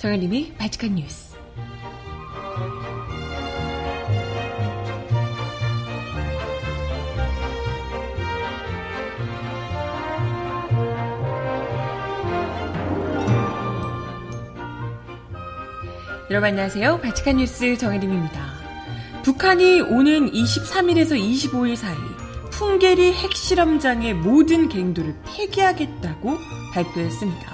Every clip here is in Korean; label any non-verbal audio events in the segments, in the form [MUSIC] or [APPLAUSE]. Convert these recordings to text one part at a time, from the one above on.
정혜림이 바칙한 뉴스. 여러분 안녕하세요. 바칙한 뉴스 정혜림입니다. 북한이 오는 23일에서 25일 사이 풍계리 핵실험장의 모든 갱도를 폐기하겠다고 발표했습니다.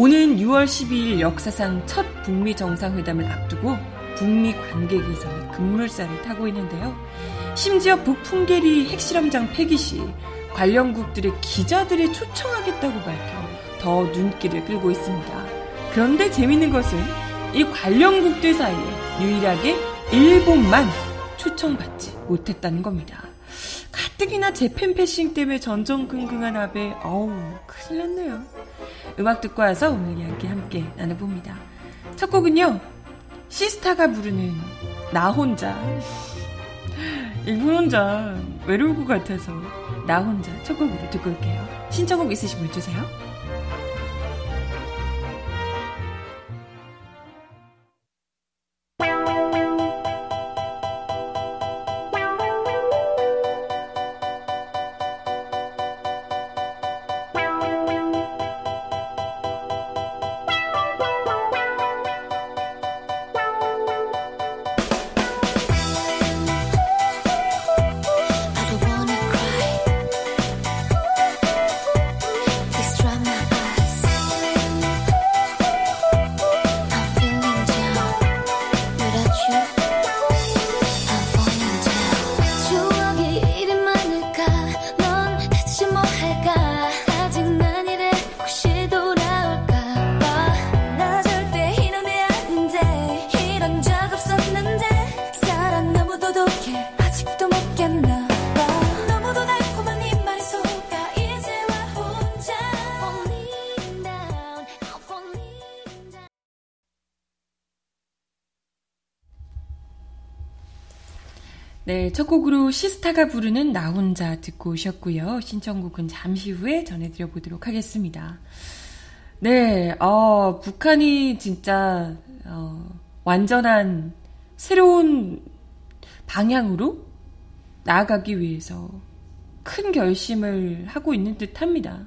오는 6월 12일 역사상 첫 북미 정상회담을 앞두고 북미 개선이 급물살을 타고 있는데요. 심지어 북풍계리 핵실험장 폐기 시 관련국들의 기자들이 초청하겠다고 밝혀 더 눈길을 끌고 있습니다. 그런데 재밌는 것은 이 관련국들 사이에 유일하게 일본만 초청받지 못했다는 겁니다. 가뜩이나 재팬 패싱 때문에 전전긍긍한 아베 어우 큰일 났네요. 음악 듣고 와서 오늘 이야기 함께 나눠봅니다. 첫 곡은요. 시스타가 부르는 나 혼자 일본 혼자 외로울 것 같아서 나 혼자 첫 곡으로 듣고 올게요. 신청곡 있으시면 주세요. 네, 첫 곡으로 시스타가 부르는 나 혼자 듣고 오셨고요. 신청곡은 잠시 후에 전해드려 보도록 하겠습니다. 네, 어, 북한이 진짜 어, 완전한 새로운 방향으로 나아가기 위해서 큰 결심을 하고 있는 듯 합니다.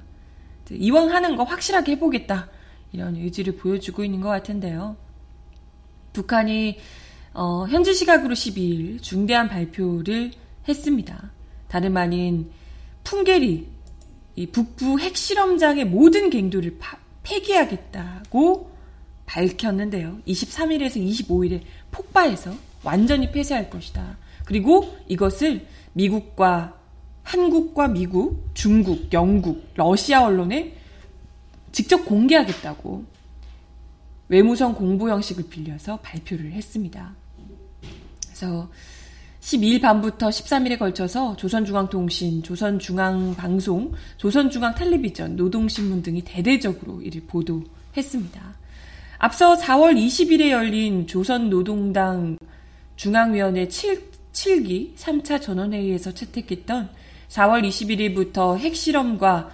이왕 하는 거 확실하게 해보겠다. 이런 의지를 보여주고 있는 것 같은데요. 북한이 어, 현지 시각으로 12일 중대한 발표를 했습니다. 다름 아닌 풍계리 이 북부 핵실험장의 모든 갱도를 파, 폐기하겠다고 밝혔는데요. 23일에서 25일에 폭파해서 완전히 폐쇄할 것이다. 그리고 이것을 미국과 한국과 미국, 중국, 영국, 러시아 언론에 직접 공개하겠다고 외무성 공보 형식을 빌려서 발표를 했습니다. 그래서 12일 밤부터 13일에 걸쳐서 조선중앙통신, 조선중앙방송, 조선중앙텔레비전, 노동신문 등이 대대적으로 이를 보도했습니다. 앞서 4월 20일에 열린 조선노동당 중앙위원회 7, 7기 3차 전원회의에서 채택했던 4월 21일부터 핵실험과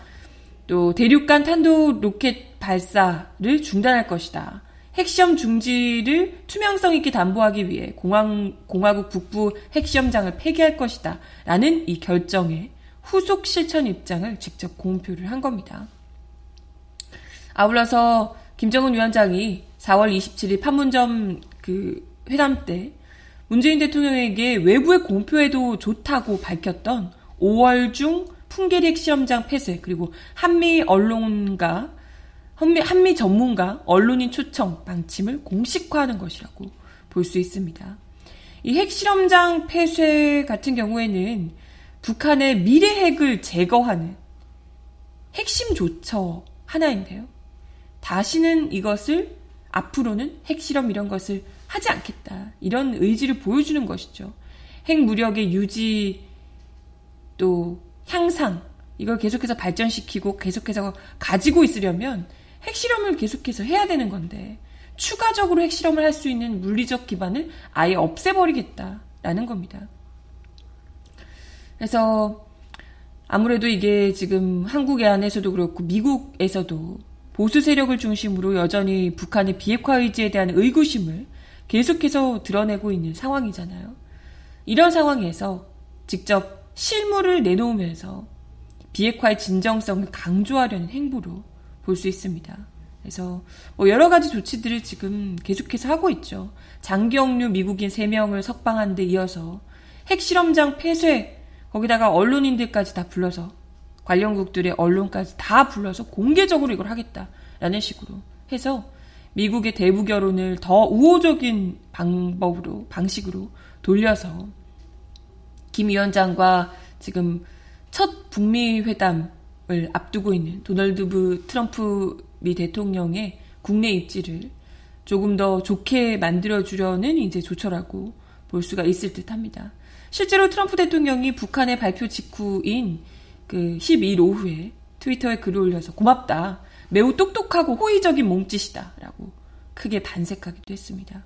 또 대륙간 탄도 로켓 발사를 중단할 것이다. 핵시험 중지를 투명성 있게 담보하기 위해 공항, 공화국 북부 핵시험장을 폐기할 것이다. 라는 이 결정에 후속 실천 입장을 직접 공표를 한 겁니다. 아울러서 김정은 위원장이 4월 27일 판문점 그 회담 때 문재인 대통령에게 외부에 공표해도 좋다고 밝혔던 5월 중 풍계리 핵시험장 폐쇄 그리고 한미 언론과 한미, 한미 전문가, 언론인 초청, 방침을 공식화하는 것이라고 볼 수 있습니다. 이 핵실험장 폐쇄 같은 경우에는 북한의 미래 핵을 제거하는 핵심 조처 하나인데요. 다시는 이것을 앞으로는 핵실험 이런 것을 하지 않겠다. 이런 의지를 보여주는 것이죠. 핵 무력의 유지 또 향상 이걸 계속해서 발전시키고 계속해서 가지고 있으려면 핵실험을 계속해서 해야 되는 건데 추가적으로 핵실험을 할 수 있는 물리적 기반을 아예 없애버리겠다라는 겁니다. 그래서 아무래도 이게 지금 한국의 안에서도 그렇고 미국에서도 보수 세력을 중심으로 여전히 북한의 비핵화 의지에 대한 의구심을 계속해서 드러내고 있는 상황이잖아요. 이런 상황에서 직접 실물을 내놓으면서 비핵화의 진정성을 강조하려는 행보로 볼 수 있습니다. 그래서 뭐 여러 가지 조치들을 지금 계속해서 하고 있죠. 장경류 미국인 3명을 석방한 데 이어서 핵실험장 폐쇄 거기다가 언론인들까지 다 불러서 관련국들의 언론까지 다 불러서 공개적으로 이걸 하겠다라는 식으로 해서 미국의 대북 여론을 더 우호적인 방법으로 방식으로 돌려서 김 위원장과 지금 첫 북미 회담 을 앞두고 있는 도널드 트럼프 미 대통령의 국내 입지를 조금 더 좋게 만들어주려는 이제 조처라고 볼 수가 있을 듯 합니다. 실제로 트럼프 대통령이 북한의 발표 직후인 그 12일 오후에 트위터에 글을 올려서 고맙다. 매우 똑똑하고 호의적인 몸짓이다. 라고 크게 반색하기도 했습니다.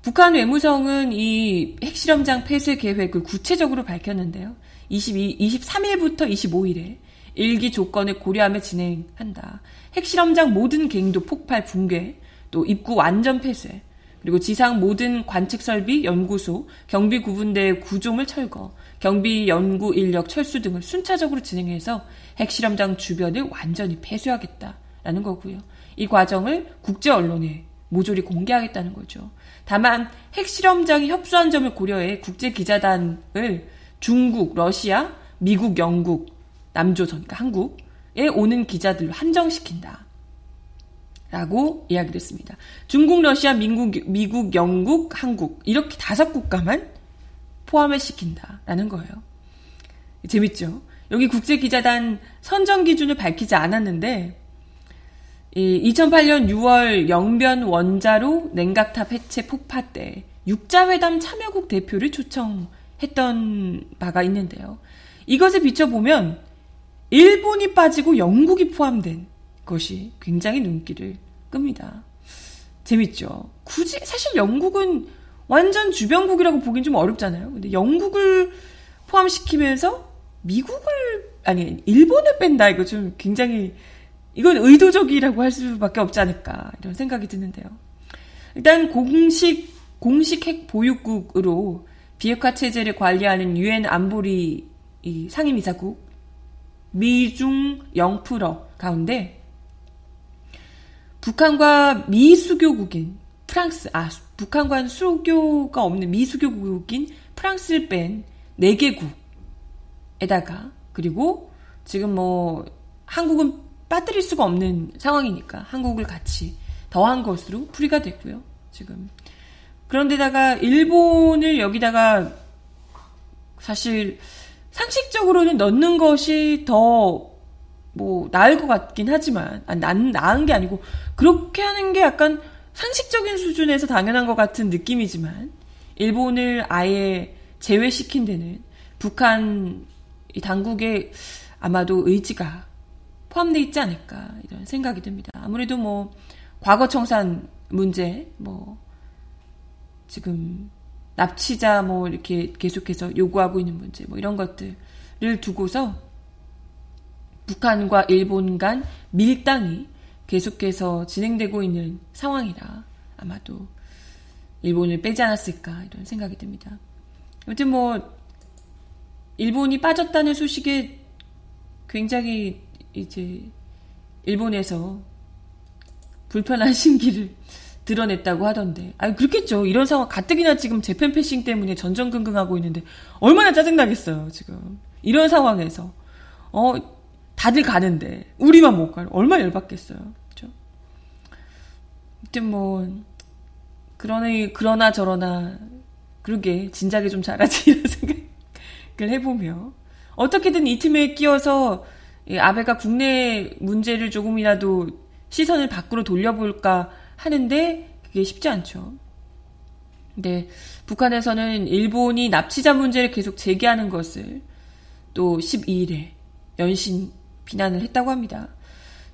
네. 북한 외무성은 이 핵실험장 폐쇄 계획을 구체적으로 밝혔는데요. 22, 23일부터 25일에 일기 조건을 고려하며 진행한다. 핵실험장 모든 갱도 폭발 붕괴, 또 입구 완전 폐쇄, 그리고 지상 모든 관측 설비, 연구소, 경비 구분대 구조물 철거, 경비 연구 인력 철수 등을 순차적으로 진행해서 핵실험장 주변을 완전히 폐쇄하겠다라는 거고요. 이 과정을 국제 언론에 모조리 공개하겠다는 거죠. 다만 핵실험장이 협소한 점을 고려해 국제 기자단을 중국, 러시아, 미국, 영국, 남조선, 그러니까 한국에 오는 기자들로 한정시킨다. 라고 이야기를 했습니다. 중국, 러시아, 미국, 미국, 영국, 한국 이렇게 다섯 국가만 포함을 시킨다라는 거예요. 재밌죠? 여기 국제기자단 선정 기준을 밝히지 않았는데 2008년 6월 영변 원자로 냉각탑 해체 폭파 때 육자회담 참여국 대표를 초청했던 바가 있는데요. 이것에 비춰보면 일본이 빠지고 영국이 포함된 것이 굉장히 눈길을 끕니다. 재밌죠? 굳이, 사실 영국은 완전 주변국이라고 보긴 좀 어렵잖아요. 근데 영국을 포함시키면서 미국을, 아니, 일본을 뺀다. 이거 좀 굉장히, 이건 의도적이라고 할 수밖에 없지 않을까. 이런 생각이 드는데요. 일단 공식, 공식 핵 보유국으로 비핵화 체제를 관리하는 유엔 안보리 상임이사국 미중 영프러 가운데 북한과 미수교국인 프랑스, 아, 북한과 수교가 없는 미수교국인 프랑스를 뺀 4개국에다가, 그리고 지금 뭐, 한국은 빠뜨릴 수가 없는 상황이니까 한국을 같이 더한 것으로 풀이가 됐고요, 지금. 그런데다가 일본을 여기다가 사실 상식적으로는 넣는 것이 더 뭐 나을 것 같긴 하지만 아, 난 나은 게 아니고 그렇게 하는 게 약간 상식적인 수준에서 당연한 것 같은 느낌이지만 일본을 아예 제외시킨 데는 북한 당국의 아마도 의지가 포함되어 있지 않을까 이런 생각이 듭니다. 아무래도 뭐 과거 청산 문제 뭐 지금 납치자 뭐 이렇게 계속해서 요구하고 있는 문제 뭐 이런 것들을 두고서 북한과 일본 간 밀당이 계속해서 진행되고 있는 상황이라 아마도 일본을 빼지 않았을까 이런 생각이 듭니다. 아무튼 뭐 일본이 빠졌다는 소식에 굉장히 이제 일본에서 불편한 [LAUGHS] 심기를 드러냈다고 하던데. 아 그렇겠죠. 이런 상황 가뜩이나 지금 재팬 패싱 때문에 전전긍긍하고 있는데 얼마나 짜증나겠어요, 지금. 이런 상황에서 어 다들 가는데 우리만 못 가요. 얼마나 열받겠어요. 그죠? 아무튼 뭐 그러니 그러나 저러나 그러게 진작에 좀 잘하지 [LAUGHS] 이런 생각을 해보며 어떻게든 이 틈에 끼어서 아베가 국내 문제를 조금이라도 시선을 밖으로 돌려볼까 하는데 그게 쉽지 않죠. 근데 북한에서는 일본이 납치자 문제를 계속 제기하는 것을 또 12일에 연신 비난을 했다고 합니다.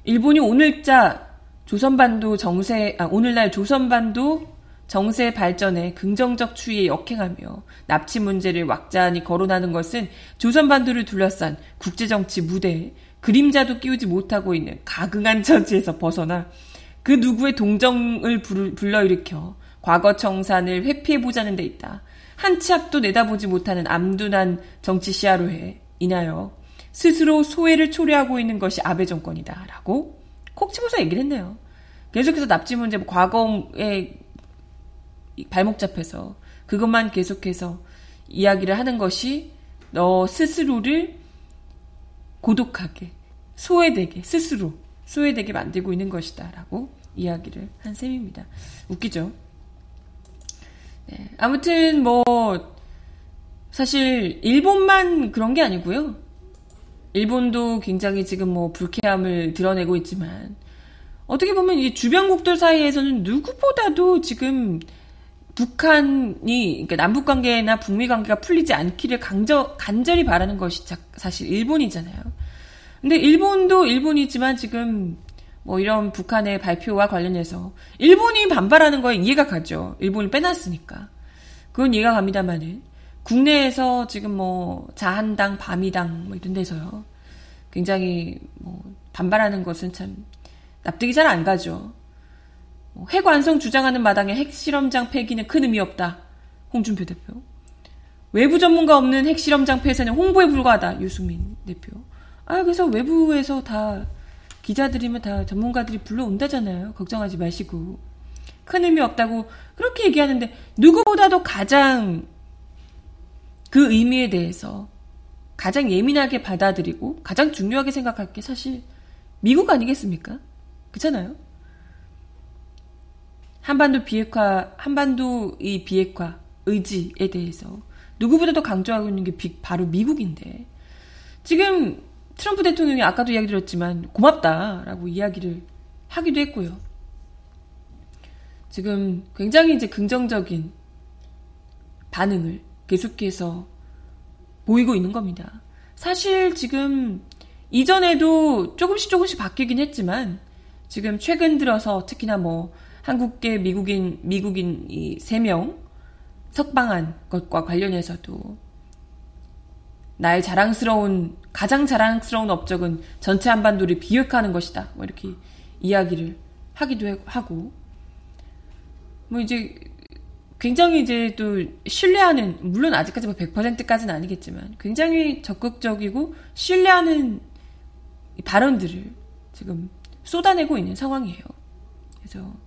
일본이 오늘자 조선반도 정세, 아, 오늘날 조선반도 정세 발전에 긍정적 추이에 역행하며 납치 문제를 왁자니 거론하는 것은 조선 반도를 둘러싼 국제정치 무대에 그림자도 끼우지 못하고 있는 가긍한 처지에서 벗어나 그 누구의 동정을 불러일으켜 과거 청산을 회피해보자는 데 있다. 한 치 앞도 내다보지 못하는 암둔한 정치 시야로 해 인하여 스스로 소외를 초래하고 있는 것이 아베 정권이다. 라고 콕 집어서 얘기를 했네요. 계속해서 납치 문제, 뭐 과거에 발목 잡혀서 그것만 계속해서 이야기를 하는 것이 너 스스로를 고독하게, 소외되게, 스스로 소외되게 만들고 있는 것이다. 라고 이야기를 한 셈입니다. 웃기죠? 네. 아무튼 뭐, 사실, 일본만 그런 게 아니고요. 일본도 굉장히 지금 뭐 불쾌함을 드러내고 있지만, 어떻게 보면 이 주변국들 사이에서는 누구보다도 지금 북한이 그러니까 남북 관계나 북미 관계가 풀리지 않기를 강저, 간절히 바라는 것이 사실 일본이잖아요. 근데 일본도 일본이지만 지금 뭐 이런 북한의 발표와 관련해서 일본이 반발하는 거에 이해가 가죠. 일본을 빼놨으니까. 그건 이해가 갑니다만은 국내에서 지금 뭐 자한당, 밤이당 뭐 이런 데서요. 굉장히 뭐 반발하는 것은 참 납득이 잘 안 가죠. 핵 완성 주장하는 마당에 핵실험장 폐기는 큰 의미 없다. 홍준표 대표. 외부 전문가 없는 핵실험장 폐쇄는 홍보에 불과하다. 유승민 대표. 아, 그래서 외부에서 다 기자들이면 다 전문가들이 불러온다잖아요. 걱정하지 마시고. 큰 의미 없다고 그렇게 얘기하는데 누구보다도 가장 그 의미에 대해서 가장 예민하게 받아들이고 가장 중요하게 생각할 게 사실 미국 아니겠습니까? 그렇잖아요. 한반도 비핵화, 한반도 이 비핵화 의지에 대해서 누구보다도 강조하고 있는 게 바로 미국인데 지금 트럼프 대통령이 아까도 이야기 드렸지만 고맙다라고 이야기를 하기도 했고요. 지금 굉장히 이제 긍정적인 반응을 계속해서 보이고 있는 겁니다. 사실 지금 이전에도 조금씩 조금씩 바뀌긴 했지만 지금 최근 들어서 특히나 뭐 한국계 미국인 미국인 이 3명 석방한 것과 관련해서도 나의 자랑스러운 가장 자랑스러운 업적은 전체 한반도를 비핵화하는 것이다. 뭐 이렇게 이야기를 하기도 하고 뭐 이제 굉장히 이제 또 신뢰하는 물론 아직까지 뭐 100%까지는 아니겠지만 굉장히 적극적이고 신뢰하는 발언들을 지금 쏟아내고 있는 상황이에요. 그래서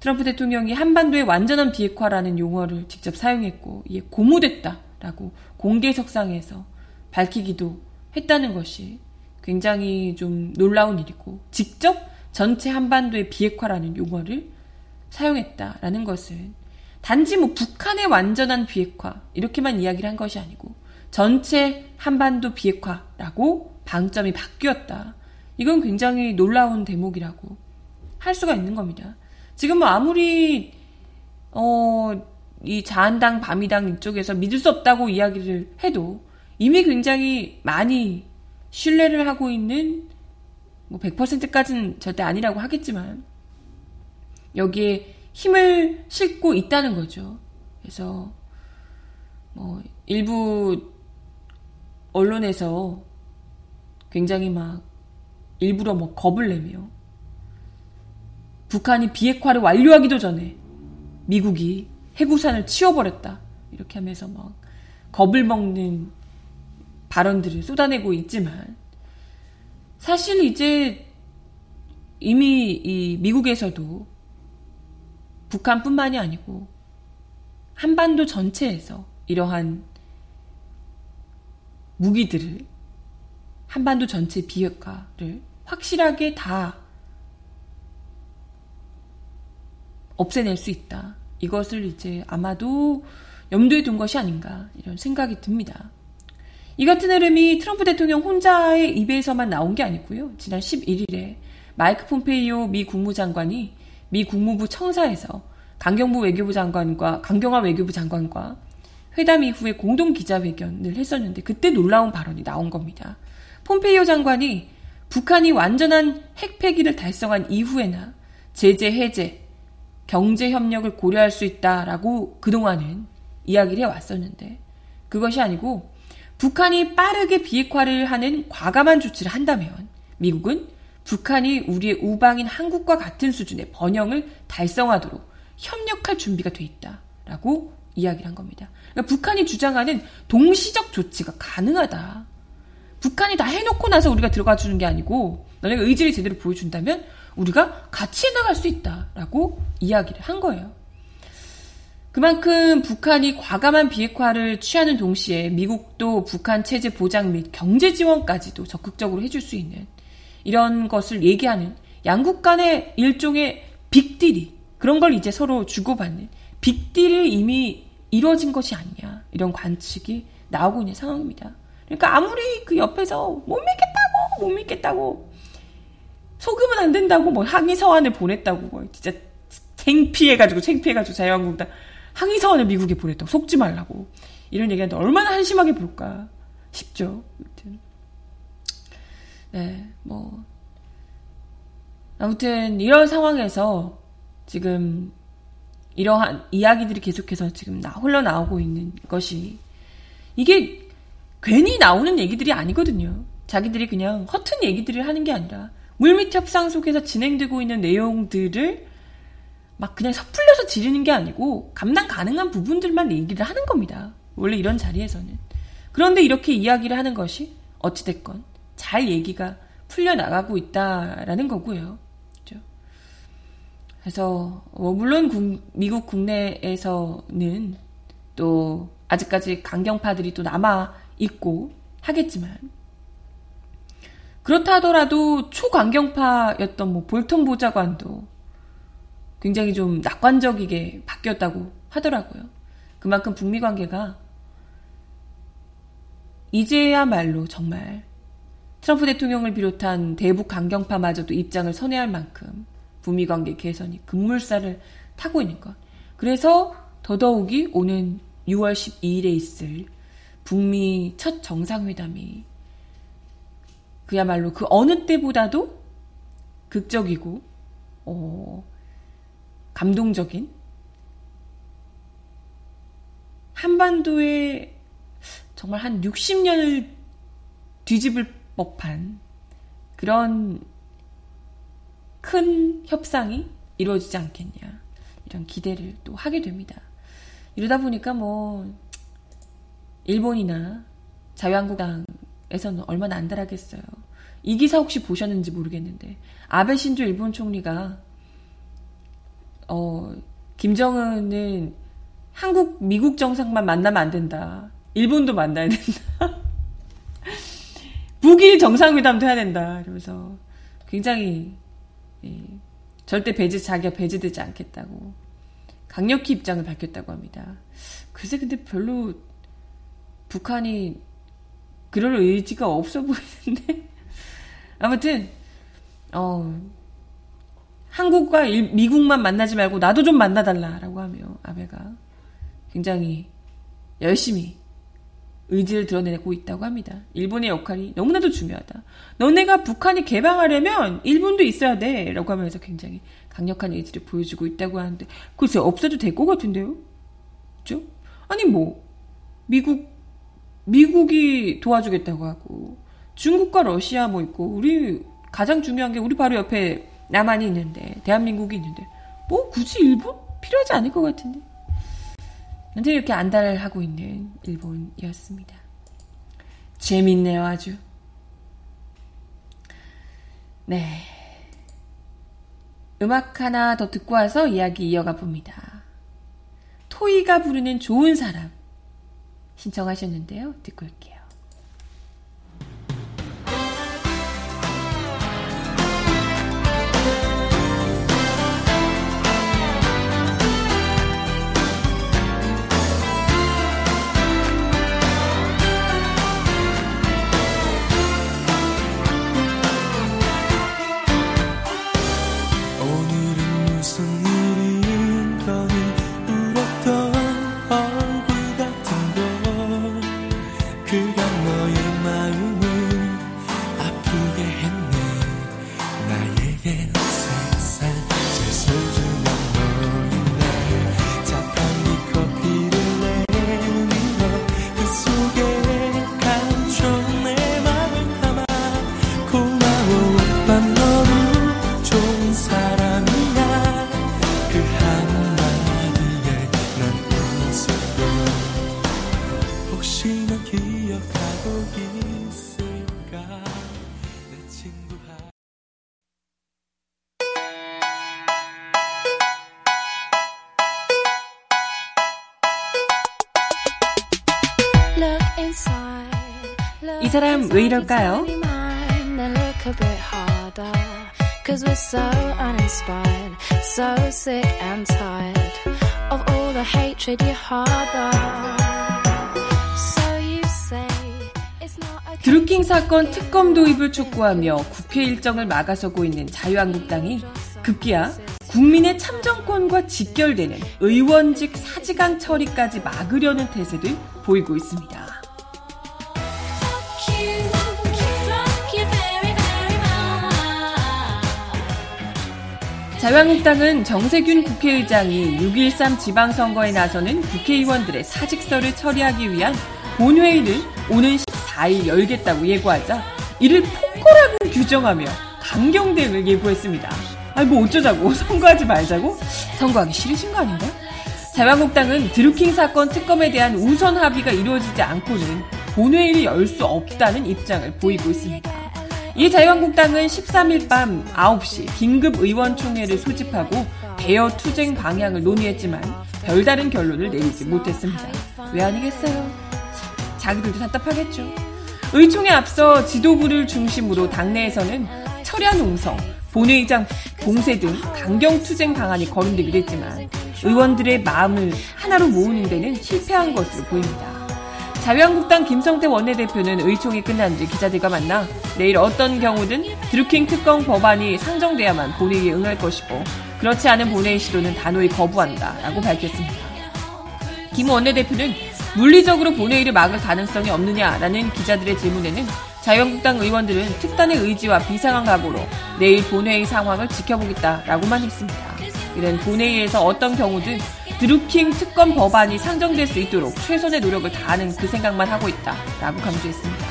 트럼프 대통령이 한반도의 완전한 비핵화라는 용어를 직접 사용했고 이에 고무됐다라고 공개석상에서 밝히기도 했다는 것이 굉장히 좀 놀라운 일이고 직접 전체 한반도의 비핵화라는 용어를 사용했다라는 것은 단지 뭐 북한의 완전한 비핵화 이렇게만 이야기를 한 것이 아니고 전체 한반도 비핵화라고 방점이 바뀌었다. 이건 굉장히 놀라운 대목이라고 할 수가 있는 겁니다. 지금 뭐 아무리 어, 이 자한당, 밤이당 이쪽에서 믿을 수 없다고 이야기를 해도 이미 굉장히 많이 신뢰를 하고 있는 뭐 100%까지는 절대 아니라고 하겠지만 여기에 힘을 싣고 있다는 거죠. 그래서 뭐 일부 언론에서 굉장히 막 일부러 뭐 겁을 내며 북한이 비핵화를 완료하기도 전에 미국이 해구산을 치워버렸다. 이렇게 하면서 막 겁을 먹는 발언들을 쏟아내고 있지만 사실 이제 이미 이 미국에서도 북한뿐만이 아니고 한반도 전체에서 이러한 무기들을 한반도 전체 비핵화를 확실하게 다 없애낼 수 있다. 이것을 이제 아마도 염두에 둔 것이 아닌가 이런 생각이 듭니다. 이 같은 흐름이 트럼프 대통령 혼자의 입에서만 나온 게 아니고요. 지난 11일에 마이크 폼페이오 미 국무장관이 미 국무부 청사에서 강경부 외교부 장관과 강경화 외교부 장관과 회담 이후에 공동 기자회견을 했었는데 그때 놀라운 발언이 나온 겁니다. 폼페이오 장관이 북한이 완전한 핵 폐기를 달성한 이후에나 제재 해제, 경제 협력을 고려할 수 있다라고 그동안은 이야기를 해왔었는데 그것이 아니고 북한이 빠르게 비핵화를 하는 과감한 조치를 한다면 미국은 북한이 우리의 우방인 한국과 같은 수준의 번영을 달성하도록 협력할 준비가 돼 있다라고 이야기를 한 겁니다. 그러니까 북한이 주장하는 동시적 조치가 가능하다. 북한이 다 해놓고 나서 우리가 들어가 주는 게 아니고 너네가 의지를 제대로 보여준다면 우리가 같이 해나갈 수 있다라고 이야기를 한 거예요. 그만큼 북한이 과감한 비핵화를 취하는 동시에 미국도 북한 체제 보장 및 경제 지원까지도 적극적으로 해줄 수 있는 이런 것을 얘기하는 양국 간의 일종의 빅딜이 그런 걸 이제 서로 주고받는 빅딜이 이미 이루어진 것이 아니냐 이런 관측이 나오고 있는 상황입니다. 그러니까 아무리 그 옆에서 못 믿겠다고 못 믿겠다고 속으면 안 된다고 뭐 항의 서한을 보냈다고 뭐 진짜 창피해가지고 창피해가지고 자유한국당 항의 서한을 미국에 보냈다고 속지 말라고 이런 얘기하는데 얼마나 한심하게 볼까 싶죠. 아무튼 네, 뭐 아무튼 이런 상황에서 지금 이러한 이야기들이 계속해서 지금 나 흘러나오고 있는 것이 이게 괜히 나오는 얘기들이 아니거든요. 자기들이 그냥 허튼 얘기들을 하는 게 아니라 물밑 협상 속에서 진행되고 있는 내용들을 막 그냥 섣불려서 지르는 게 아니고 감당 가능한 부분들만 얘기를 하는 겁니다. 원래 이런 자리에서는. 그런데 이렇게 이야기를 하는 것이 어찌됐건 잘 얘기가 풀려나가고 있다라는 거고요. 그래서 뭐 물론 국, 미국 국내에서는 또 아직까지 강경파들이 또 남아 있고 하겠지만 그렇다 하더라도 초강경파였던 뭐 볼턴 보좌관도 굉장히 좀 낙관적이게 바뀌었다고 하더라고요. 그만큼 북미 관계가 이제야말로 정말 트럼프 대통령을 비롯한 대북 강경파마저도 입장을 선회할 만큼 북미 관계 개선이 급물살을 타고 있는 것. 그래서 더더욱이 오는 6월 12일에 있을 북미 첫 정상회담이 그야말로 그 어느 때보다도 극적이고 어, 감동적인 한반도에 정말 한 60년을 뒤집을 법한 그런 큰 협상이 이루어지지 않겠냐 이런 기대를 또 하게 됩니다. 이러다 보니까 뭐 일본이나 자유한국당 에서는 얼마나 안달하겠어요. 이 기사 혹시 보셨는지 모르겠는데 아베 신조 일본 총리가 어, 김정은은 한국, 미국 정상만 만나면 안 된다. 일본도 만나야 된다. [LAUGHS] 북일 정상회담도 해야 된다. 이러면서 굉장히 예, 절대 배제 자기가 배제되지 않겠다고 강력히 입장을 밝혔다고 합니다. 글쎄 근데 별로 북한이 그럴 의지가 없어 보이는데 [LAUGHS] 아무튼 어 한국과 일, 미국만 만나지 말고 나도 좀 만나달라라고 하며 아베가 굉장히 열심히 의지를 드러내고 있다고 합니다. 일본의 역할이 너무나도 중요하다. 너네가 북한이 개방하려면 일본도 있어야 돼. 라고 하면서 굉장히 강력한 의지를 보여주고 있다고 하는데, 글쎄, 없어도 될 것 같은데요? 그죠? 아니, 뭐, 미국, 미국이 도와주겠다고 하고, 중국과 러시아 뭐 있고, 우리, 가장 중요한 게 우리 바로 옆에 남한이 있는데, 대한민국이 있는데, 뭐 굳이 일본? 필요하지 않을 것 같은데. 근데 이렇게 안달하고 있는 일본이었습니다. 재밌네요, 아주. 네. 음악 하나 더 듣고 와서 이야기 이어가 봅니다. 토이가 부르는 좋은 사람 신청하셨는데요. 듣고 올게요. 왜 이럴까요? Cause we're so uninspired, so sick and tired of all the hatred you harbor. So you say it's not okay. 드루킹 사건 특검 도입을 촉구하며 국회 일정을 막아서고 있는 자유한국당이 급기야 국민의 참정권과 직결되는 의원직 사직안 처리까지 막으려는 태세를 보이고 있습니다. 자유한국당은 정세균 국회의장이 6.13 지방선거에 나서는 국회의원들의 사직서를 처리하기 위한 본회의를 오는 14일 열겠다고 예고하자 이를 폭거라고 규정하며 강경 대응을 예고했습니다. 아니 뭐 어쩌자고 [LAUGHS] 선거하지 말자고? 선거하기 싫으신 거 아닌가? 자유한국당은 드루킹 사건 특검에 대한 우선 합의가 이루어지지 않고는 본회의를 열 수 없다는 입장을 보이고 있습니다. 이 자유한국당은 13일 밤 9시 긴급 의원총회를 소집하고 대여 투쟁 방향을 논의했지만 별다른 결론을 내리지 못했습니다. 왜 아니겠어요? 자기들도 답답하겠죠. 의총에 앞서 지도부를 중심으로 당내에서는 철야 농성, 본회의장 봉쇄 등 강경 투쟁 방안이 거론되기도 했지만 의원들의 마음을 하나로 모으는 데는 실패한 것으로 보입니다. 자유한국당 김성태 원내대표는 의총이 끝난 뒤 기자들과 만나 내일 어떤 경우든 드루킹 특검 법안이 상정돼야만 본회의에 응할 것이고 그렇지 않은 본회의 시도는 단호히 거부한다라고 밝혔습니다. 김 원내대표는 물리적으로 본회의를 막을 가능성이 없느냐라는 기자들의 질문에는 자유한국당 의원들은 특단의 의지와 비상한 각오로 내일 본회의 상황을 지켜보겠다라고만 했습니다. 이런 본회의에서 어떤 경우든 드루킹 특검 법안이 상정될 수 있도록 최선의 노력을 다하는 그 생각만 하고 있다 라고 강조했습니다.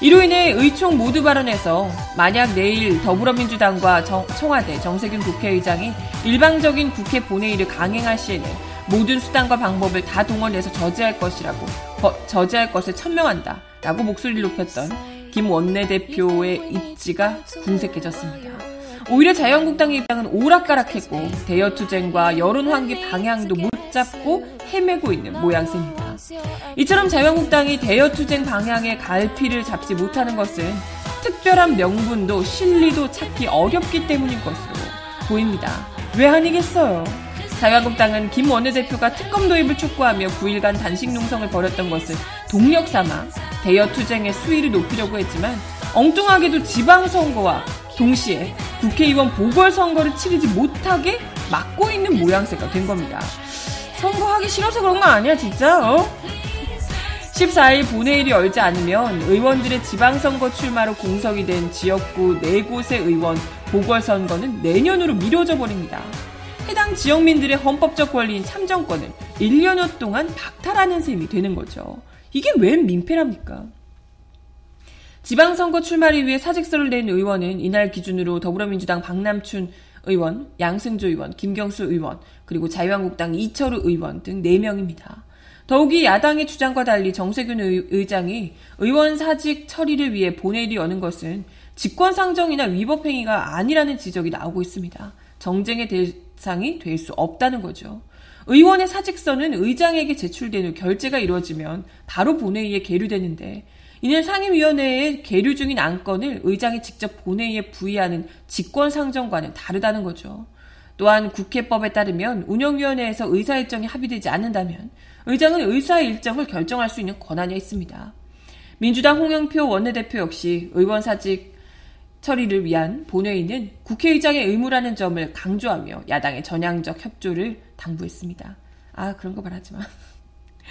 이로 인해 의총 모두 발언에서 만약 내일 더불어민주당과 정, 청와대 정세균 국회의장이 일방적인 국회 본회의를 강행할 시에는 모든 수단과 방법을 다 동원해서 저지할 것이라고 거, 저지할 것을 천명한다 라고 목소리를 높였던 김 원내대표의 입지가 궁색해졌습니다. 오히려 자유한국당의 입장은 오락가락했고 대여 투쟁과 여론 환기 방향도 못 잡고 헤매고 있는 모양새입니다. 이처럼 자유한국당이 대여 투쟁 방향의 갈피를 잡지 못하는 것은 특별한 명분도 실리도 찾기 어렵기 때문인 것으로 보입니다. 왜 아니겠어요? 자유한국당은 김 원내대표가 특검 도입을 촉구하며 9일간 단식 농성을 벌였던 것을 동력 삼아 대여 투쟁의 수위를 높이려고 했지만 엉뚱하게도 지방선거와 동시에 국회의원 보궐선거를 치르지 못하게 막고 있는 모양새가 된 겁니다. 선거하기 싫어서 그런 거 아니야, 진짜? 어? 14일 본회의를 열지 않으면 의원들의 지방선거 출마로 공석이 된 지역구 4곳의 의원 보궐선거는 내년으로 미뤄져 버립니다. 해당 지역민들의 헌법적 권리인 참정권을 1년여 동안 박탈하는 셈이 되는 거죠. 이게 웬 민폐랍니까? 지방선거 출마를 위해 사직서를 낸 의원은 이날 기준으로 더불어민주당 박남춘 의원, 양승조 의원, 김경수 의원, 그리고 자유한국당 이철우 의원 등 4명입니다. 더욱이 야당의 주장과 달리 정세균 의 장이 의원 사직 처리를 위해 본회의를 여는 것은 직권상정이나 위법행위가 아니라는 지적이 나오고 있습니다. 정쟁의 대상이 될 수 없다는 거죠. 의원의 사직서는 의장에게 제출된 후 결재가 이루어지면 바로 본회의에 계류되는데 이는 상임위원회에 계류 중인 안건을 의장이 직접 본회의에 부의하는 직권상정과는 다르다는 거죠. 또한 국회법에 따르면 운영위원회에서 의사 일정이 합의되지 않는다면 의장은 의사 일정을 결정할 수 있는 권한이 있습니다. 민주당 홍영표 원내대표 역시 의원 사직 처리를 위한 본회의는 국회의장의 의무라는 점을 강조하며 야당의 전향적 협조를 당부했습니다. 아, 그런 거 말하지 마.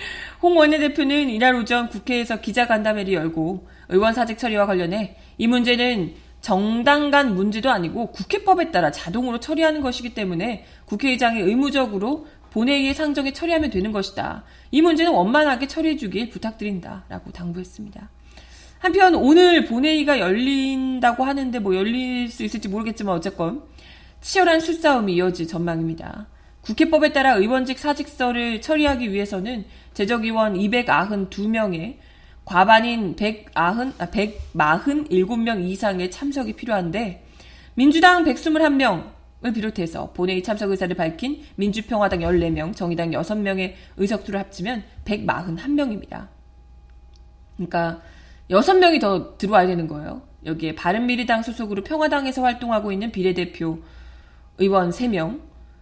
[LAUGHS] 홍 원내대표는 이날 오전 국회에서 기자간담회를 열고 의원 사직 처리와 관련해 이 문제는 정당 간 문제도 아니고 국회법에 따라 자동으로 처리하는 것이기 때문에 국회의장이 의무적으로 본회의에 상정에 처리하면 되는 것이다. 이 문제는 원만하게 처리해 주길 부탁드린다. 라고 당부했습니다. 한편 오늘 본회의가 열린다고 하는데 뭐 열릴 수 있을지 모르겠지만 어쨌건 치열한 수싸움이 이어질 전망입니다. 국회법에 따라 의원직 사직서를 처리하기 위해서는 재적의원 292명에 과반인 190, 아, 147명 이상의 참석이 필요한데 민주당 121명을 비롯해서 본회의 참석 의사를 밝힌 민주평화당 14명, 정의당 6명의 의석수를 합치면 141명입니다. 그러니까 6명이 더 들어와야 되는 거예요. 여기에 바른미래당 소속으로 평화당에서 활동하고 있는 비례대표 의원 3명,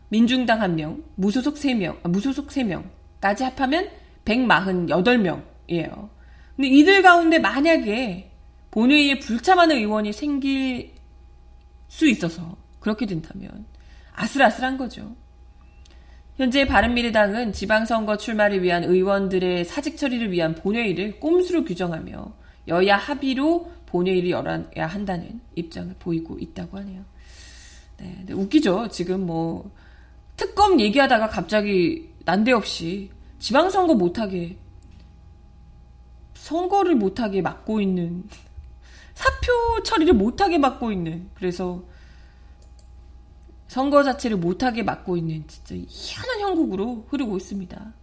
민중당 1명, 무소속 3명, 아, 무소속 3명까지 합하면 148명이에요. 근데 이들 가운데 만약에 본회의에 불참하는 의원이 생길 수 있어서 그렇게 된다면 아슬아슬한 거죠. 현재 바른미래당은 지방선거 출마를 위한 의원들의 사직 처리를 위한 본회의를 꼼수로 규정하며 여야 합의로 본회의를 열어야 한다는 입장을 보이고 있다고 하네요. 네, 웃기죠. 지금 뭐 특검 얘기하다가 갑자기 난데없이 지방선거 못하게 선거를 못하게 막고 있는 [LAUGHS] 사표 처리를 못하게 막고 있는 그래서 선거 자체를 못하게 막고 있는 진짜 희한한 형국으로 흐르고 있습니다.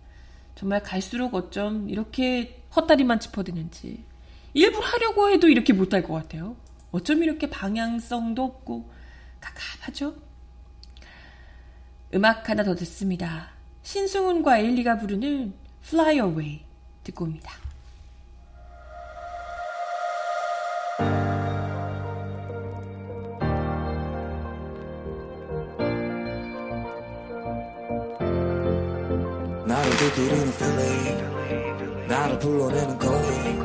정말 갈수록 어쩜 이렇게 헛다리만 짚어대는지 일부러 하려고 해도 이렇게 못할 것 같아요. 어쩜 이렇게 방향성도 없고 갑갑하죠? 음악 하나 더 듣습니다. 신승훈과 에일리가 부르는 Fly Away 듣고 옵니다. 두드리는 feeling 나를 불러내는 calling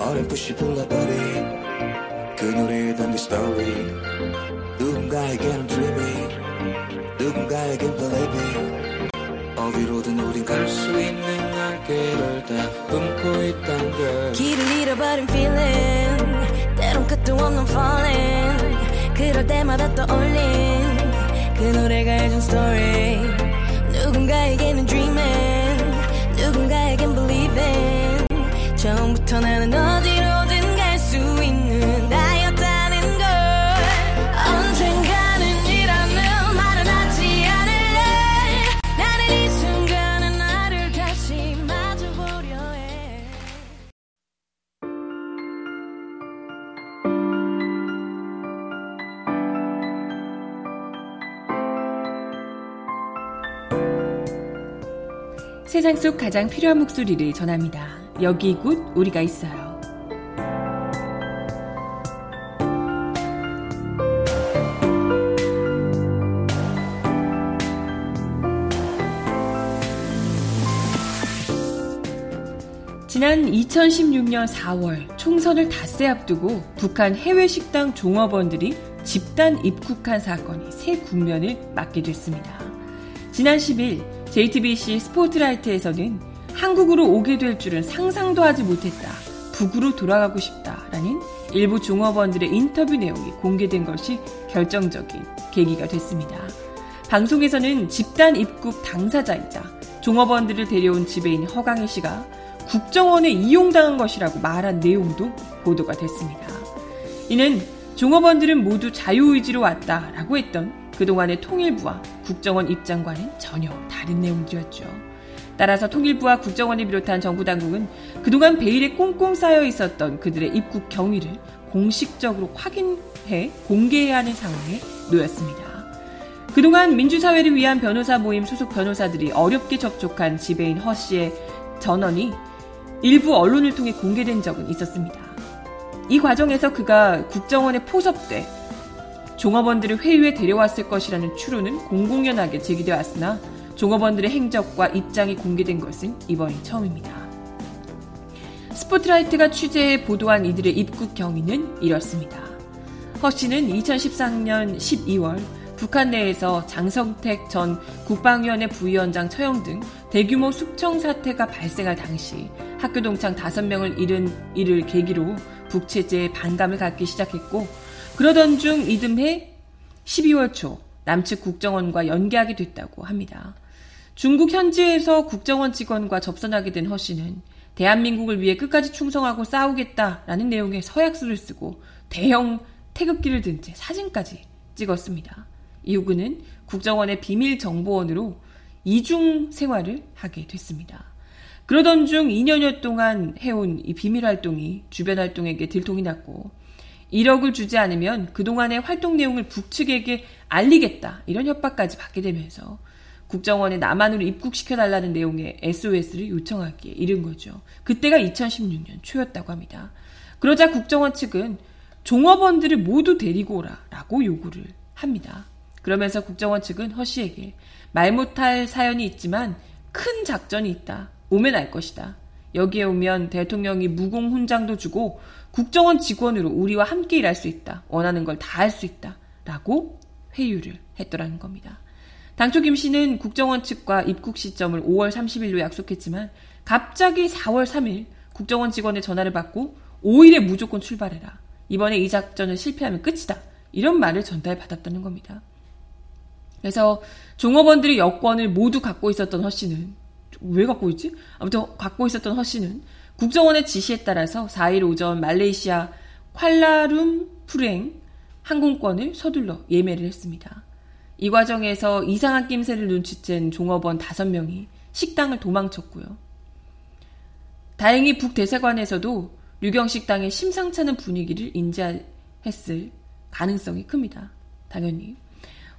어렴풋이 불러버린 그 노래에 담긴 스토리 누군가에게는 dreaming 누군가에겐 believing 어디로든 우린 갈 수 있는 날개를 다 품고 있단 걸. 길을 잃어버린 feeling 때론 끝도 없는 falling. 그럴 때마다 떠올린 그 노래가 해준 story. 누군가에게는 dreaming 세상 속 가장 필요한 목소리를 전합니다. 여기 곧 우리가 있어요. 지난 2016년 4월 총선을 닷새 앞두고 북한 해외 식당 종업원들이 집단 입국한 사건이 새 국면을 맞게 됐습니다. 지난 10일 JTBC 스포트라이트에서는 한국으로 오게 될 줄은 상상도 하지 못했다. 북으로 돌아가고 싶다라는 일부 종업원들의 인터뷰 내용이 공개된 것이 결정적인 계기가 됐습니다. 방송에서는 집단 입국 당사자이자 종업원들을 데려온 지배인 허강희 씨가 국정원에 이용당한 것이라고 말한 내용도 보도가 됐습니다. 이는 종업원들은 모두 자유의지로 왔다라고 했던 그동안의 통일부와 국정원 입장과는 전혀 다른 내용들이었죠. 따라서 통일부와 국정원을 비롯한 정부 당국은 그동안 베일에 꽁꽁 쌓여 있었던 그들의 입국 경위를 공식적으로 확인해 공개해야 하는 상황에 놓였습니다. 그동안 민주사회를 위한 변호사 모임 소속 변호사들이 어렵게 접촉한 지배인 허 씨의 전원이 일부 언론을 통해 공개된 적은 있었습니다. 이 과정에서 그가 국정원에 포섭돼 종업원들을 회의에 데려왔을 것이라는 추론은 공공연하게 제기되어 왔으나 종업원들의 행적과 입장이 공개된 것은 이번이 처음입니다. 스포트라이트가 취재해 보도한 이들의 입국 경위는 이렇습니다. 허 씨는 2013년 12월 북한 내에서 장성택 전 국방위원회 부위원장 처형 등 대규모 숙청 사태가 발생할 당시 학교 동창 5명을 잃은 이를 계기로 북체제에 반감을 갖기 시작했고 그러던 중 이듬해 12월 초 남측 국정원과 연계하게 됐다고 합니다. 중국 현지에서 국정원 직원과 접선하게 된 허 씨는 대한민국을 위해 끝까지 충성하고 싸우겠다라는 내용의 서약서를 쓰고 대형 태극기를 든 채 사진까지 찍었습니다. 이후 그는 국정원의 비밀 정보원으로 이중 생활을 하게 됐습니다. 그러던 중 2년여 동안 해온 이 비밀 활동이 주변 활동에게 들통이 났고 1억을 주지 않으면 그동안의 활동 내용을 북측에게 알리겠다 이런 협박까지 받게 되면서 국정원에 남한으로 입국시켜달라는 내용의 SOS를 요청하기에 이른 거죠. 그때가 2016년 초였다고 합니다. 그러자 국정원 측은 종업원들을 모두 데리고 오라 라고 요구를 합니다. 그러면서 국정원 측은 허 씨에게 말 못할 사연이 있지만 큰 작전이 있다. 오면 알 것이다. 여기에 오면 대통령이 무공 훈장도 주고 국정원 직원으로 우리와 함께 일할 수 있다. 원하는 걸 다 할 수 있다. 라고 회유를 했더라는 겁니다. 당초 김 씨는 국정원 측과 입국 시점을 5월 30일로 약속했지만 갑자기 4월 3일 국정원 직원의 전화를 받고 5일에 무조건 출발해라. 이번에 이 작전을 실패하면 끝이다. 이런 말을 전달받았다는 겁니다. 그래서 종업원들의 여권을 모두 갖고 있었던 허 씨는 왜 갖고 있지? 아무튼 갖고 있었던 허 씨는 국정원의 지시에 따라서 4일 오전 말레이시아 프랭 항공권을 서둘러 예매를 했습니다. 이 과정에서 이상한 낌새를 눈치챈 종업원 5명이 식당을 도망쳤고요. 다행히 북대사관에서도 류경식당의 심상찮은 분위기를 인지했을 가능성이 큽니다. 당연히.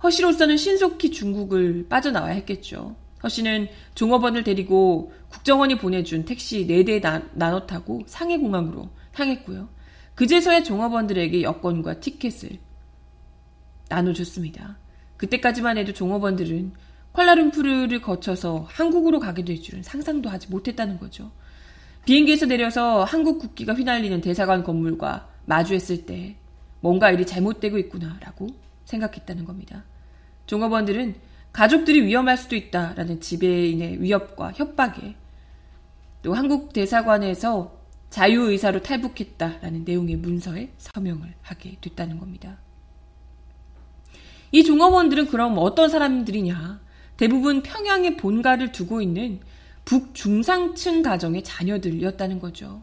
허씨로서는 신속히 중국을 빠져나와야 했겠죠. 허씨는 종업원을 데리고 국정원이 보내준 택시 4대 나눠 타고 상해공항으로 향했고요. 그제서야 종업원들에게 여권과 티켓을 나눠줬습니다. 그때까지만 해도 종업원들은 콜라룸푸르를 거쳐서 한국으로 가게 될 줄은 상상도 하지 못했다는 거죠. 비행기에서 내려서 한국 국기가 휘날리는 대사관 건물과 마주했을 때 뭔가 일이 잘못되고 있구나라고 생각했다는 겁니다. 종업원들은 가족들이 위험할 수도 있다라는 지배인의 위협과 협박에 또 한국 대사관에서 자유의사로 탈북했다라는 내용의 문서에 서명을 하게 됐다는 겁니다. 이 종업원들은 그럼 어떤 사람들이냐? 대부분 평양에 본가를 두고 있는 북중상층 가정의 자녀들이었다는 거죠.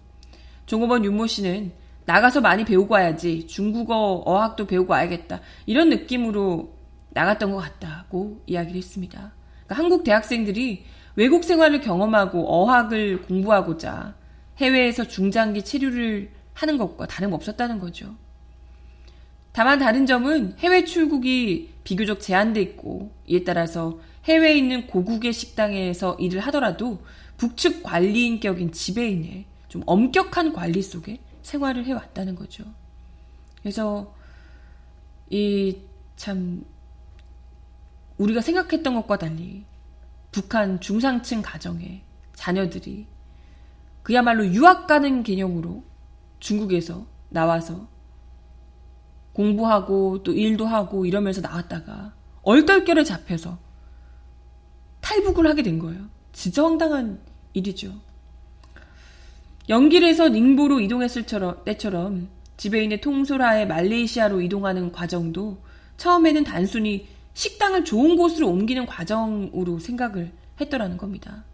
종업원 윤모 씨는 나가서 많이 배우고 와야지 중국어 어학도 배우고 와야겠다 이런 느낌으로 나갔던 것 같다고 이야기를 했습니다. 그러니까 한국 대학생들이 외국 생활을 경험하고 어학을 공부하고자 해외에서 중장기 체류를 하는 것과 다름없었다는 거죠. 다만 다른 점은 해외 출국이 비교적 제한돼 있고 이에 따라서 해외에 있는 고국의 식당에서 일을 하더라도 북측 관리인격인 지배인의 좀 엄격한 관리 속에 생활을 해왔다는 거죠. 그래서 이 참 우리가 생각했던 것과 달리 북한 중상층 가정의 자녀들이 그야말로 유학 가는 개념으로 중국에서 나와서 공부하고 또 일도 하고 이러면서 나왔다가 얼떨결에 잡혀서 탈북을 하게 된 거예요. 진짜 황당한 일이죠. 연길에서 닝보로 이동했을 때처럼 지배인의 통솔하에 말레이시아로 이동하는 과정도 처음에는 단순히 식당을 좋은 곳으로 옮기는 과정으로 생각을 했더라는 겁니다.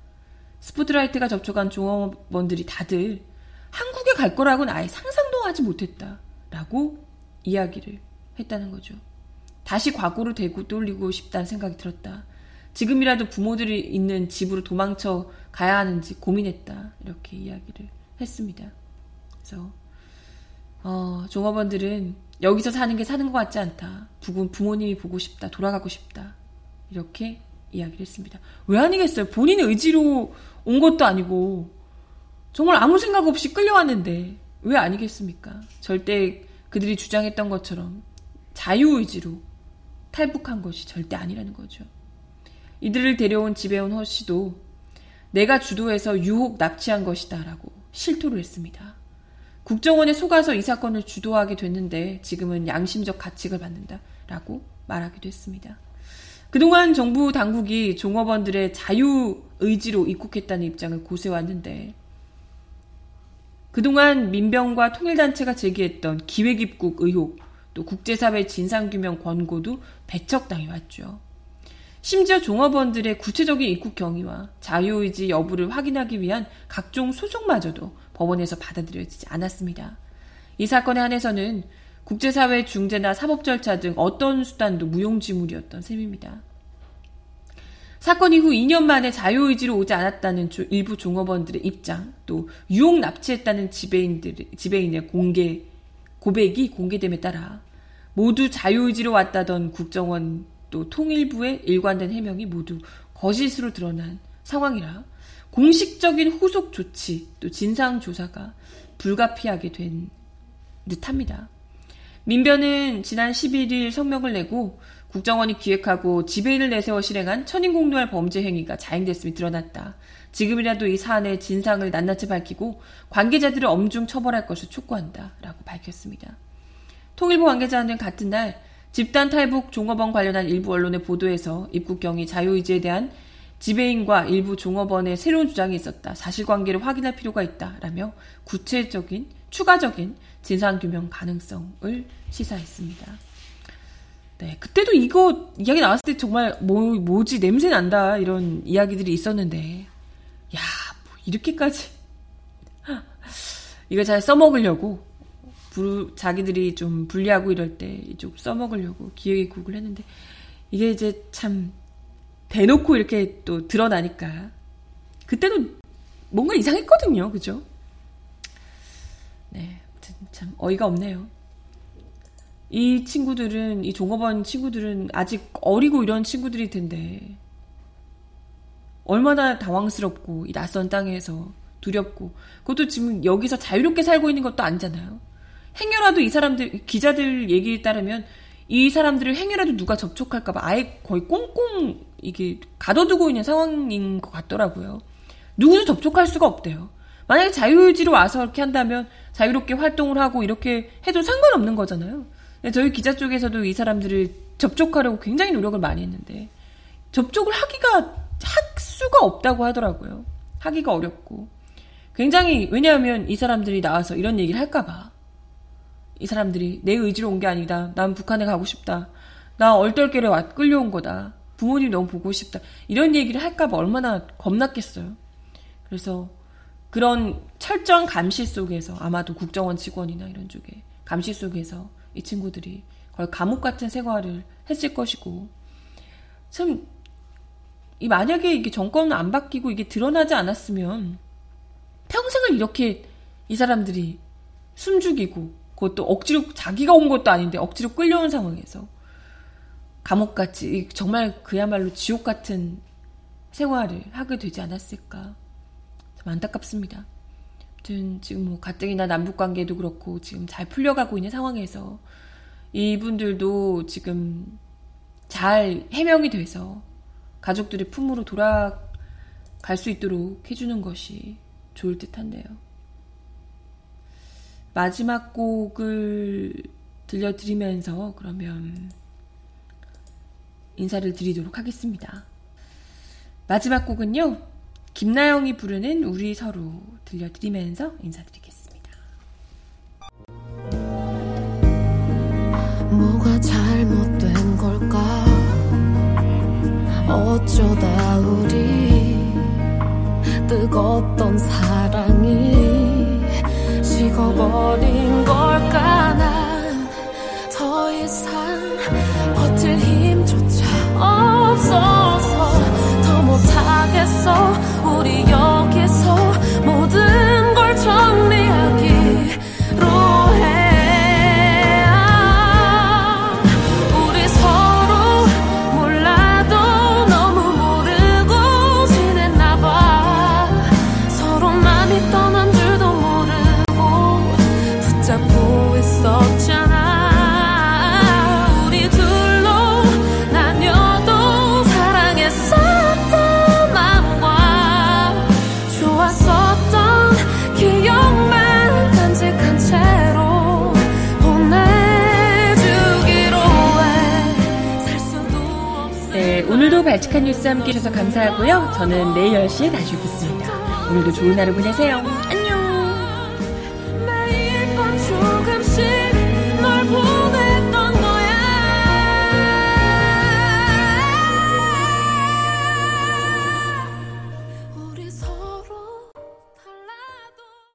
스포트라이트가 접촉한 종업원들이 다들 한국에 갈 거라고는 아예 상상도 하지 못했다라고 이야기를 했다는 거죠. 다시 과거로 대고 돌리고 싶다는 생각이 들었다. 지금이라도 부모들이 있는 집으로 도망쳐 가야 하는지 고민했다. 이렇게 이야기를 했습니다. 그래서 어, 종업원들은 여기서 사는 게 사는 것 같지 않다. 부모님이 보고 싶다. 돌아가고 싶다. 이렇게 이야기를 했습니다. 왜 아니겠어요? 본인의 의지로 온 것도 아니고 정말 아무 생각 없이 끌려왔는데 왜 아니겠습니까? 절대 그들이 주장했던 것처럼 자유의지로 탈북한 것이 절대 아니라는 거죠. 이들을 데려온 집에 온 허씨도 내가 주도해서 유혹 납치한 것이다 라고 실토를 했습니다. 국정원에 속아서 이 사건을 주도하게 됐는데 지금은 양심적 가책을 받는다 라고 말하기도 했습니다. 그동안 정부 당국이 종업원들의 자유 의지로 입국했다는 입장을 고세왔는데 그동안 민병과 통일단체가 제기했던 기획입국 의혹, 또 국제사회 진상규명 권고도 배척당해왔죠. 심지어 종업원들의 구체적인 입국 경위와 자유의지 여부를 확인하기 위한 각종 소송마저도 법원에서 받아들여지지 않았습니다. 이 사건에 한해서는 국제사회 중재나 사법 절차 등 어떤 수단도 무용지물이었던 셈입니다. 사건 이후 2년 만에 자유의지로 오지 않았다는 일부 종업원들의 입장, 또 유혹 납치했다는 지배인들, 지배인의 공개, 고백이 공개됨에 따라 모두 자유의지로 왔다던 국정원 또 통일부의 일관된 해명이 모두 거짓으로 드러난 상황이라 공식적인 후속 조치 또 진상 조사가 불가피하게 된 듯합니다. 민변은 지난 11일 성명을 내고 국정원이 기획하고 지배인을 내세워 실행한 천인공노할 범죄 행위가 자행됐음이 드러났다. 지금이라도 이 사안의 진상을 낱낱이 밝히고 관계자들을 엄중 처벌할 것을 촉구한다. 라고 밝혔습니다. 통일부 관계자는 같은 날 집단 탈북 종업원 관련한 일부 언론의 보도에서 입국경이 자유의지에 대한 지배인과 일부 종업원의 새로운 주장이 있었다. 사실관계를 확인할 필요가 있다. 라며 구체적인, 추가적인 진상규명 가능성을 시사했습니다. 네, 그때도 이거 이야기 나왔을 때 정말 뭐, 뭐지, 냄새 난다. 이런 이야기들이 있었는데, 야, 뭐 이렇게까지. [LAUGHS] 이거 잘 써먹으려고, 부, 자기들이 좀 불리하고 이럴 때 이쪽 써먹으려고 기획입국을 했는데, 이게 이제 참 대놓고 이렇게 또 드러나니까 그때도 뭔가 이상했거든요. 그죠? 네. 참 어이가 없네요. 이 친구들은 이 종업원 친구들은 아직 어리고 이런 친구들일 텐데 얼마나 당황스럽고 이 낯선 땅에서 두렵고 그것도 지금 여기서 자유롭게 살고 있는 것도 아니잖아요. 행여라도 이 사람들 기자들 얘기에 따르면 이 사람들을 행여라도 누가 접촉할까봐 아예 거의 꽁꽁 이게 가둬두고 있는 상황인 것 같더라고요. 누구도 접촉할 수가 없대요. 만약에 자유의지로 와서 이렇게 한다면 자유롭게 활동을 하고 이렇게 해도 상관없는 거잖아요. 저희 기자 쪽에서도 이 사람들을 접촉하려고 굉장히 노력을 많이 했는데 접촉을 하기가 할 수가 없다고 하더라고요. 하기가 어렵고 굉장히 왜냐하면 이 사람들이 나와서 이런 얘기를 할까봐 이 사람들이 내 의지로 온 게 아니다. 난 북한에 가고 싶다. 나 얼떨결에 왔 끌려온 거다. 부모님 너무 보고 싶다. 이런 얘기를 할까봐 얼마나 겁났겠어요. 그래서 그런 철저한 감시 속에서 아마도 국정원 직원이나 이런 쪽에 감시 속에서 이 친구들이 거의 감옥 같은 생활을 했을 것이고 참 이 만약에 이게 정권은 안 바뀌고 이게 드러나지 않았으면 평생을 이렇게 이 사람들이 숨죽이고 그것도 억지로 자기가 온 것도 아닌데 억지로 끌려온 상황에서 감옥같이 정말 그야말로 지옥 같은 생활을 하게 되지 않았을까 참 안타깝습니다. 아무튼 지금 뭐 가뜩이나 남북 관계도 그렇고 지금 잘 풀려가고 있는 상황에서 이분들도 지금 잘 해명이 돼서 가족들의 품으로 돌아갈 수 있도록 해주는 것이 좋을 듯한데요. 마지막 곡을 들려드리면서 그러면 인사를 드리도록 하겠습니다. 마지막 곡은요, 김나영이 부르는 우리 서로 들려드리면서 인사드리겠습니다. 뭐가 잘못된 걸까? 어쩌다 우리 뜨겁던 사랑이 식어버린 걸까? 난 더 이상 버틸 힘조차 없어서 더 못하겠어 우리 여 뉴스 함께 해주셔서 감사하고요. 저는 내일 10시에 다시 오겠습니다. 오늘도 좋은 하루 보내세요.